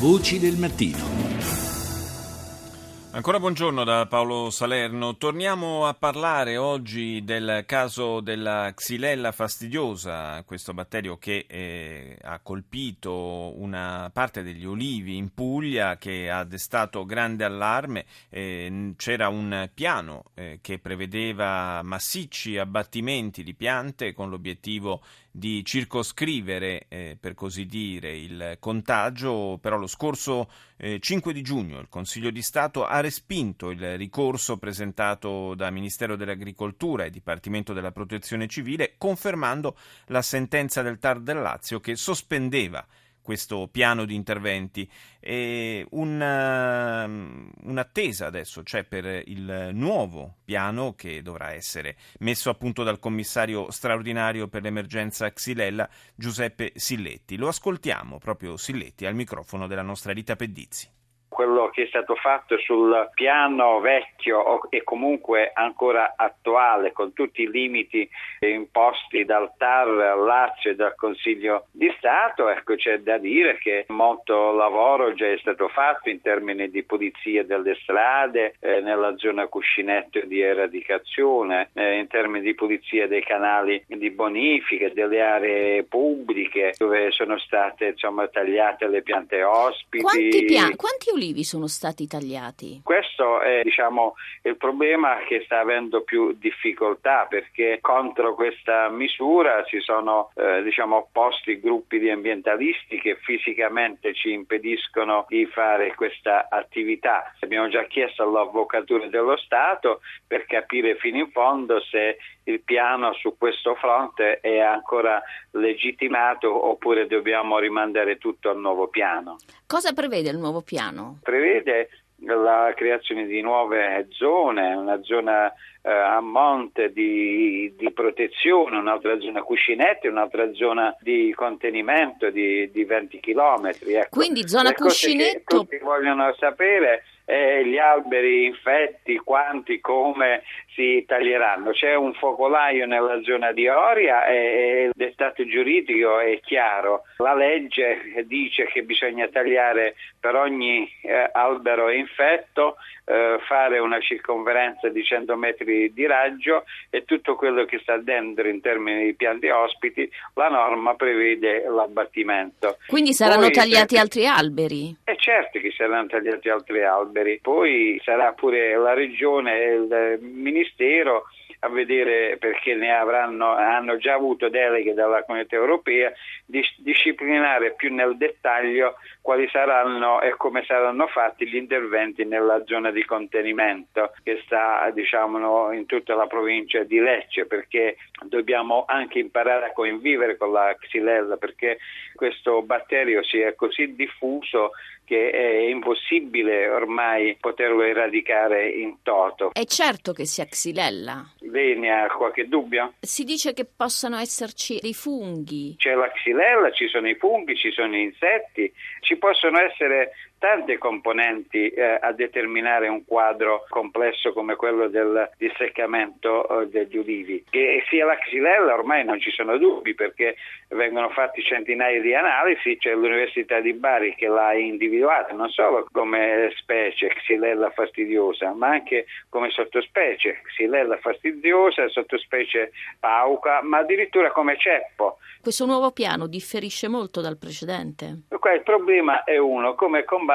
Voci del mattino. Ancora buongiorno da Paolo Salerno. Torniamo a parlare oggi del caso della xylella fastidiosa, questo batterio che eh, ha colpito una parte degli olivi in Puglia che ha destato grande allarme. Eh, c'era un piano eh, che prevedeva massicci abbattimenti di piante con l'obiettivo di circoscrivere, eh, per così dire, il contagio, però lo scorso 5 di giugno il Consiglio di Stato ha respinto il ricorso presentato da Ministero dell'Agricoltura e Dipartimento della Protezione Civile, confermando la sentenza del TAR del Lazio che sospendeva questo piano di interventi. E una, un'attesa adesso c'è per il nuovo piano che dovrà essere messo a punto dal commissario straordinario per l'emergenza Xylella Giuseppe Silletti. Lo ascoltiamo proprio Silletti al microfono della nostra Rita Pedizzi quello che è stato fatto sul piano vecchio e comunque ancora attuale, con tutti i limiti imposti dal TAR, al Lazio e dal Consiglio di Stato, ecco c'è da dire che molto lavoro già è stato fatto in termini di pulizia delle strade, eh, nella zona cuscinetto di eradicazione, eh, in termini di pulizia dei canali di bonifica, delle aree pubbliche dove sono state insomma, tagliate le piante ospiti. Quanti, pian- quanti ulivi? Motivi sono stati tagliati? Questo è diciamo, il problema che sta avendo più difficoltà perché contro questa misura si sono eh, diciamo, opposti gruppi di ambientalisti che fisicamente ci impediscono di fare questa attività. Abbiamo già chiesto all'Avvocatura dello Stato per capire fino in fondo se il piano su questo fronte è ancora legittimato oppure dobbiamo rimandare tutto al nuovo piano. Cosa prevede il nuovo piano? Prevede la creazione di nuove zone, una zona eh, a monte di, di, protezione, un'altra zona cuscinetti, un'altra zona di contenimento di, di 20 km. Ecco, Quindi zona cuscinetto. Tutti vogliono sapere eh, gli alberi infetti, quanti, come si taglieranno. C'è un focolaio nella zona di Oria e, il dettato giuridico è chiaro. La legge dice che bisogna tagliare per ogni eh, albero infetto, fare una circonferenza di 100 metri di raggio e tutto quello che sta dentro in termini di piante ospiti, la norma prevede l'abbattimento. Quindi saranno Poi, tagliati altri alberi? È certo che saranno tagliati altri alberi. Poi sarà pure la regione e il Ministero a vedere perché ne avranno, hanno già avuto deleghe dalla Comunità Europea, di disciplinare più nel dettaglio quali saranno e come saranno fatti gli interventi nella zona di contenimento che sta diciamo, in tutta la provincia di Lecce perché dobbiamo anche imparare a convivere con la xylella perché questo batterio si è così diffuso che è impossibile ormai poterlo eradicare in toto. È certo che sia xylella. Lei ne ha qualche dubbio? Si dice che possano esserci dei funghi. C'è la xylella, ci sono i funghi, ci sono gli insetti, ci possono essere tante componenti eh, a determinare un quadro complesso come quello del disseccamento eh, degli ulivi. Che sia la xylella ormai non ci sono dubbi perché vengono fatti centinaia di analisi, c'è l'Università di Bari che l'ha individuata non solo come specie xylella fastidiosa ma anche come sottospecie xylella fastidiosa, sottospecie pauca ma addirittura come ceppo. Questo nuovo piano differisce molto dal precedente? Il problema è uno, come combattere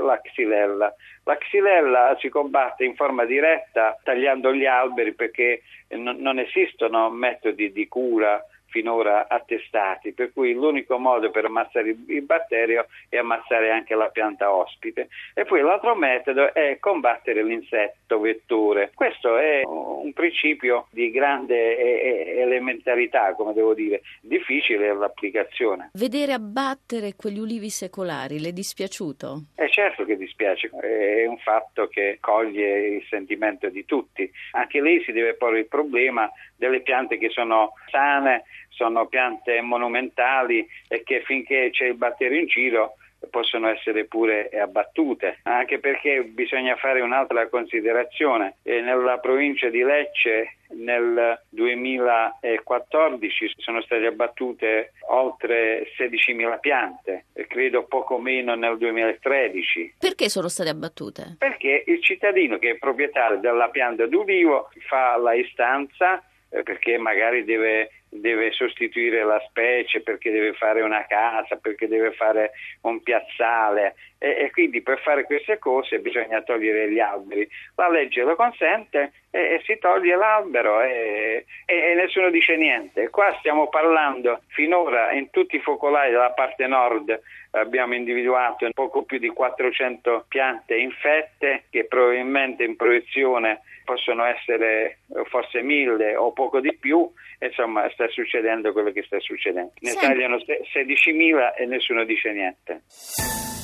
la xylella. La xylella si combatte in forma diretta tagliando gli alberi perché non esistono metodi di cura finora attestati, per cui l'unico modo per ammazzare il batterio è ammazzare anche la pianta ospite. E poi l'altro metodo è combattere l'insetto vettore. Questo è un principio di grande elementarità, come devo dire, difficile l'applicazione. Vedere abbattere quegli ulivi secolari le è dispiaciuto? È certo che dispiace, è un fatto che coglie il sentimento di tutti. Anche lì si deve porre il problema delle piante che sono sane, sono piante monumentali e che finché c'è il batterio in giro possono essere pure abbattute, anche perché bisogna fare un'altra considerazione. Nella provincia di Lecce nel 2014 sono state abbattute oltre 16.000 piante credo poco meno nel 2013. Perché sono state abbattute? Perché il cittadino che è proprietario della pianta d'ulivo fa la istanza eh, perché magari deve deve sostituire la specie perché deve fare una casa, perché deve fare un piazzale e, e, quindi per fare queste cose bisogna togliere gli alberi. La legge lo consente e, e si toglie l'albero e, e, nessuno dice niente. Qua stiamo parlando finora in tutti i focolai della parte nord abbiamo individuato poco più di 400 piante infette che probabilmente in proiezione possono essere forse mille o poco di più, insomma sta succedendo quello che sta succedendo. Ne sì. tagliano 16.000 e nessuno dice niente.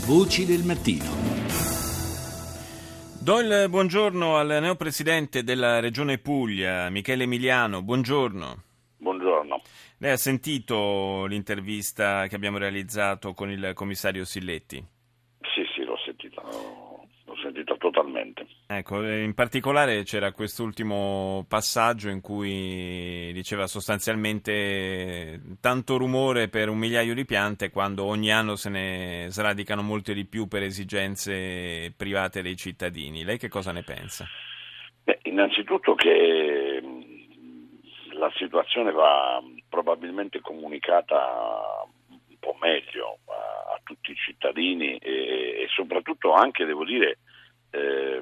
Voci del mattino. Do il buongiorno al neopresidente della Regione Puglia, Michele Emiliano. Buongiorno. Buongiorno. Lei ha sentito l'intervista che abbiamo realizzato con il commissario Silletti? Ecco, in particolare c'era quest'ultimo passaggio in cui diceva sostanzialmente tanto rumore per un migliaio di piante quando ogni anno se ne sradicano molte di più per esigenze private dei cittadini. Lei che cosa ne pensa? Beh, innanzitutto che la situazione va probabilmente comunicata un po' meglio a, tutti i cittadini e, e, soprattutto anche, devo dire, eh,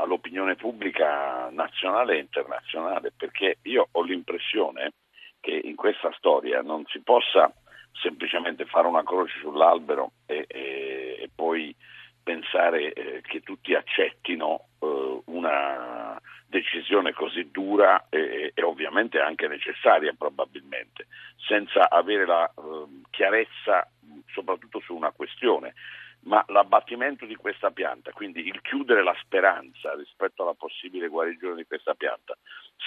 all'opinione pubblica nazionale e internazionale, perché io ho l'impressione che in questa storia non si possa semplicemente fare una croce sull'albero e, e, e poi pensare eh, che tutti accettino eh, una decisione così dura e, e, ovviamente anche necessaria probabilmente, senza avere la eh, chiarezza soprattutto su una questione ma l'abbattimento di questa pianta, quindi il chiudere la speranza rispetto alla possibile guarigione di questa pianta,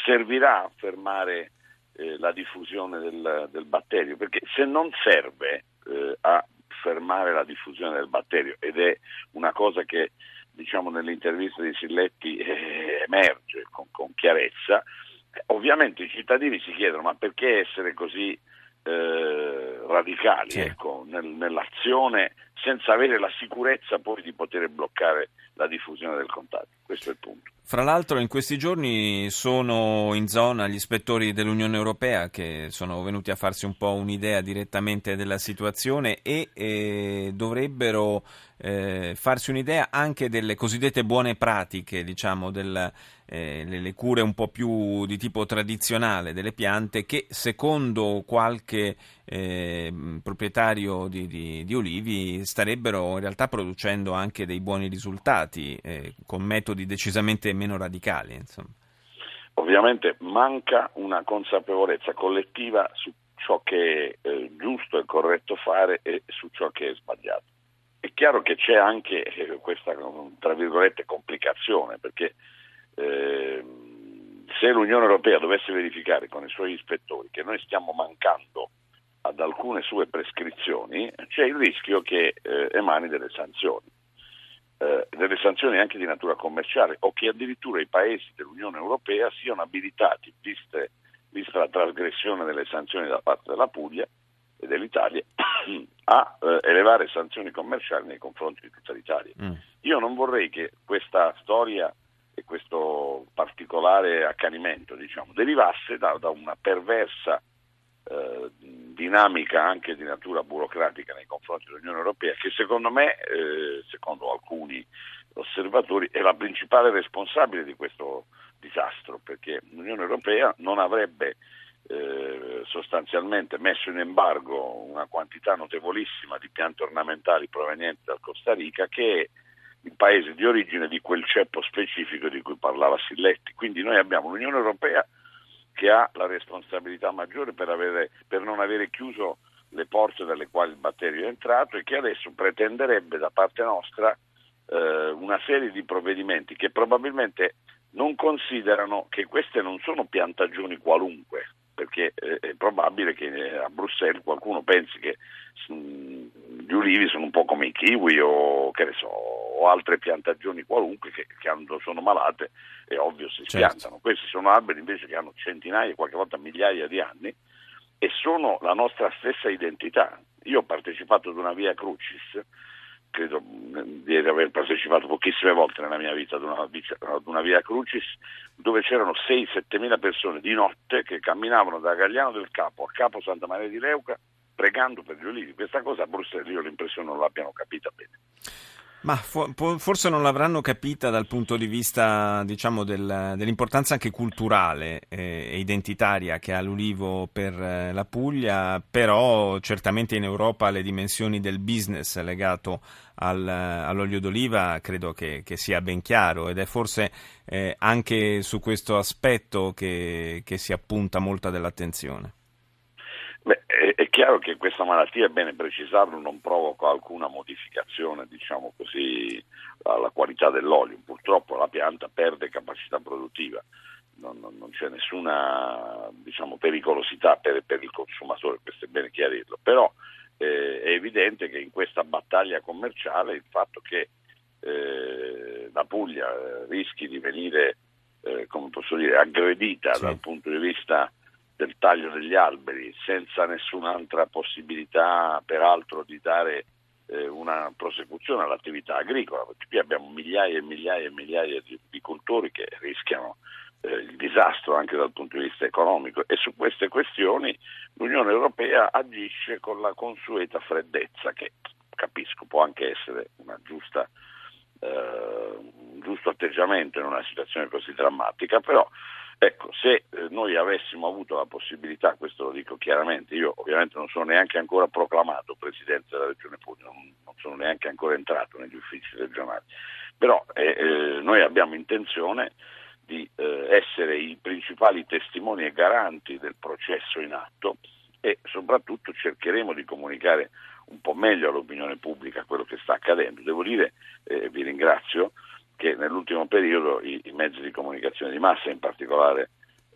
servirà a fermare eh, la diffusione del, del, batterio, perché se non serve eh, a fermare la diffusione del batterio ed è una cosa che diciamo nell'intervista di Silletti eh, emerge con, con chiarezza, ovviamente i cittadini si chiedono ma perché essere così eh, radicali sì. ecco, nel, nell'azione senza avere la sicurezza poi di poter bloccare la diffusione del contagio. Questo è il punto. Fra l'altro in questi giorni sono in zona gli ispettori dell'Unione Europea che sono venuti a farsi un po' un'idea direttamente della situazione e eh, dovrebbero eh, farsi un'idea anche delle cosiddette buone pratiche, diciamo, del, eh, cure un po' più di tipo tradizionale delle piante che secondo qualche eh, proprietario di, di, di, olivi starebbero in realtà producendo anche dei buoni risultati eh, con metodi decisamente meno radicali. Insomma. Ovviamente manca una consapevolezza collettiva su ciò che è eh, giusto e corretto fare e su ciò che è sbagliato. È chiaro che c'è anche eh, questa, tra virgolette, complicazione, perché eh, se l'Unione Europea dovesse verificare con i suoi ispettori che noi stiamo mancando ad alcune sue prescrizioni, c'è il rischio che eh, emani delle sanzioni eh, delle sanzioni anche di natura commerciale o che addirittura i paesi dell'Unione Europea siano abilitati, viste, vista la trasgressione delle sanzioni da parte della Puglia e dell'Italia, a eh, elevare sanzioni commerciali nei confronti di tutta l'Italia. Mm. Io non vorrei che questa storia e questo particolare accanimento diciamo, derivasse da, da una perversa eh, dinamica anche di natura burocratica nei confronti dell'Unione Europea che secondo me, eh, secondo alcuni osservatori, è la principale responsabile di questo disastro perché l'Unione Europea non avrebbe eh, sostanzialmente messo in embargo una quantità notevolissima di piante ornamentali provenienti dal Costa Rica che è il paese di origine di quel ceppo specifico di cui parlava Silletti. Quindi noi abbiamo l'Unione Europea che ha la responsabilità maggiore per, avere, per non avere chiuso le porte dalle quali il batterio è entrato e che adesso pretenderebbe da parte nostra eh, una serie di provvedimenti che probabilmente non considerano che queste non sono piantagioni qualunque, perché eh, è probabile che eh, a Bruxelles qualcuno pensi che mh, mm, gli ulivi sono un po' come i kiwi o, so, o altre piantagioni qualunque che, che hanno, sono malate, è ovvio si certo. spiantano. Questi sono alberi invece che hanno centinaia, qualche volta migliaia di anni e sono la nostra stessa identità. Io ho partecipato ad una via Crucis credo di aver partecipato pochissime volte nella mia vita ad una, ad una via Crucis dove c'erano 6-7 mila persone di notte che camminavano da Gagliano del Capo a Capo Santa Maria di Leuca pregando per gli olivi. Questa cosa a Bruxelles io ho l'impressione non l'abbiano capita bene. Ma forse non l'avranno capita dal punto di vista diciamo, del, dell'importanza anche culturale eh, e identitaria che ha l'ulivo per eh, la Puglia, però certamente in Europa le dimensioni del business legato al, all'olio d'oliva credo che, che, sia ben chiaro ed è forse eh, anche su questo aspetto che, che si appunta molta dell'attenzione. Beh, è, è, chiaro che questa malattia, è bene precisarlo, non provoca alcuna modificazione, diciamo così, alla qualità dell'olio. Purtroppo la pianta perde capacità produttiva, non, non, non c'è nessuna diciamo, pericolosità per, per, il consumatore, questo è bene chiarirlo. Però eh, è evidente che in questa battaglia commerciale il fatto che eh, la Puglia eh, rischi di venire, eh, come posso dire, aggredita sì. dal punto di vista del taglio degli alberi senza nessun'altra possibilità peraltro di dare eh, una prosecuzione all'attività agricola, perché qui abbiamo migliaia e migliaia e migliaia di apicoltori che rischiano eh, il disastro anche dal punto di vista economico. E su queste questioni l'Unione Europea agisce con la consueta freddezza che capisco può anche essere giusta, eh, un giusto atteggiamento in una situazione così drammatica, però Ecco, se eh, noi avessimo avuto la possibilità, questo lo dico chiaramente, io ovviamente non sono neanche ancora proclamato Presidente della Regione Puglia, non, non sono neanche ancora entrato negli uffici regionali, però eh, eh, noi abbiamo intenzione di eh, essere i principali testimoni e garanti del processo in atto e soprattutto cercheremo di comunicare un po' meglio all'opinione pubblica quello che sta accadendo. Devo dire, eh, vi ringrazio, che nell'ultimo periodo i, i, mezzi di comunicazione di massa, in particolare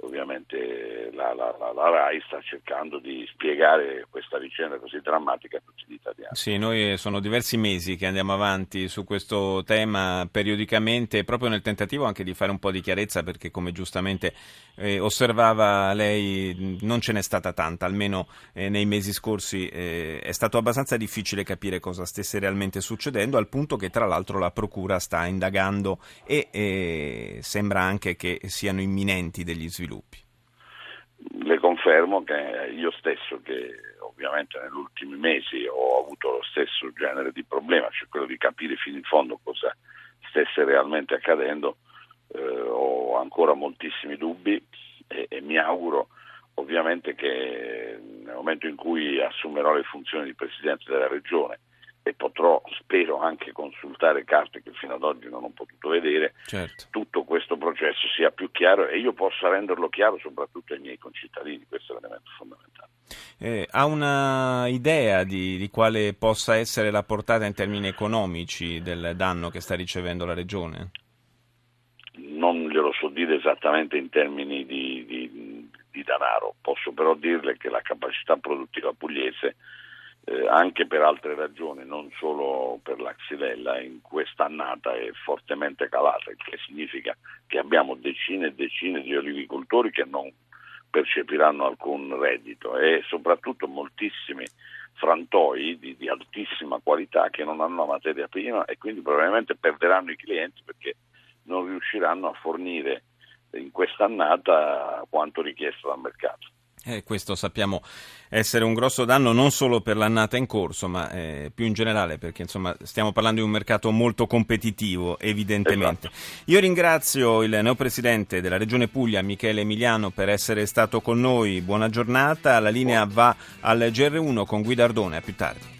ovviamente la, la, la, la, RAI, sta cercando di spiegare questa vicenda così drammatica a tutti gli italiani. Sì, noi sono diversi mesi che andiamo avanti su questo tema periodicamente, proprio nel tentativo anche di fare un po' di chiarezza, perché come giustamente eh, osservava lei non ce n'è stata tanta, almeno eh, nei mesi scorsi eh, è stato abbastanza difficile capire cosa stesse realmente succedendo, al punto che tra l'altro la Procura sta indagando e eh, sembra anche che siano imminenti degli sviluppi. Le confermo che io stesso, che ovviamente negli ultimi mesi ho avuto lo stesso genere di problema, cioè quello di capire fino in fondo cosa stesse realmente accadendo, eh, ho ancora moltissimi dubbi e, e mi auguro ovviamente che nel momento in cui assumerò le funzioni di Presidente della Regione e potrò, spero, anche consultare carte che fino ad oggi non ho potuto vedere, certo. tutto questo processo sia più chiaro e io possa renderlo chiaro soprattutto ai miei concittadini, questo è l'elemento fondamentale. Eh, ha una idea di, di, quale possa essere la portata in termini economici del danno che sta ricevendo la Regione? Non glielo so dire esattamente in termini di, di, di denaro, posso però dirle che la capacità produttiva pugliese eh, anche per altre ragioni, non solo per la xylella, in quest'annata è fortemente calata, il che significa che abbiamo decine e decine di olivicoltori che non percepiranno alcun reddito e soprattutto moltissimi frantoi di, di altissima qualità che non hanno la materia prima e quindi probabilmente perderanno i clienti perché non riusciranno a fornire in quest'annata quanto richiesto dal mercato. Eh, questo sappiamo essere un grosso danno non solo per l'annata in corso, ma eh, più in generale, perché insomma stiamo parlando di un mercato molto competitivo, evidentemente. Esatto. Io ringrazio il neopresidente della Regione Puglia, Michele Emiliano, per essere stato con noi. Buona giornata. La linea va al GR1 con Guidardone. A più tardi.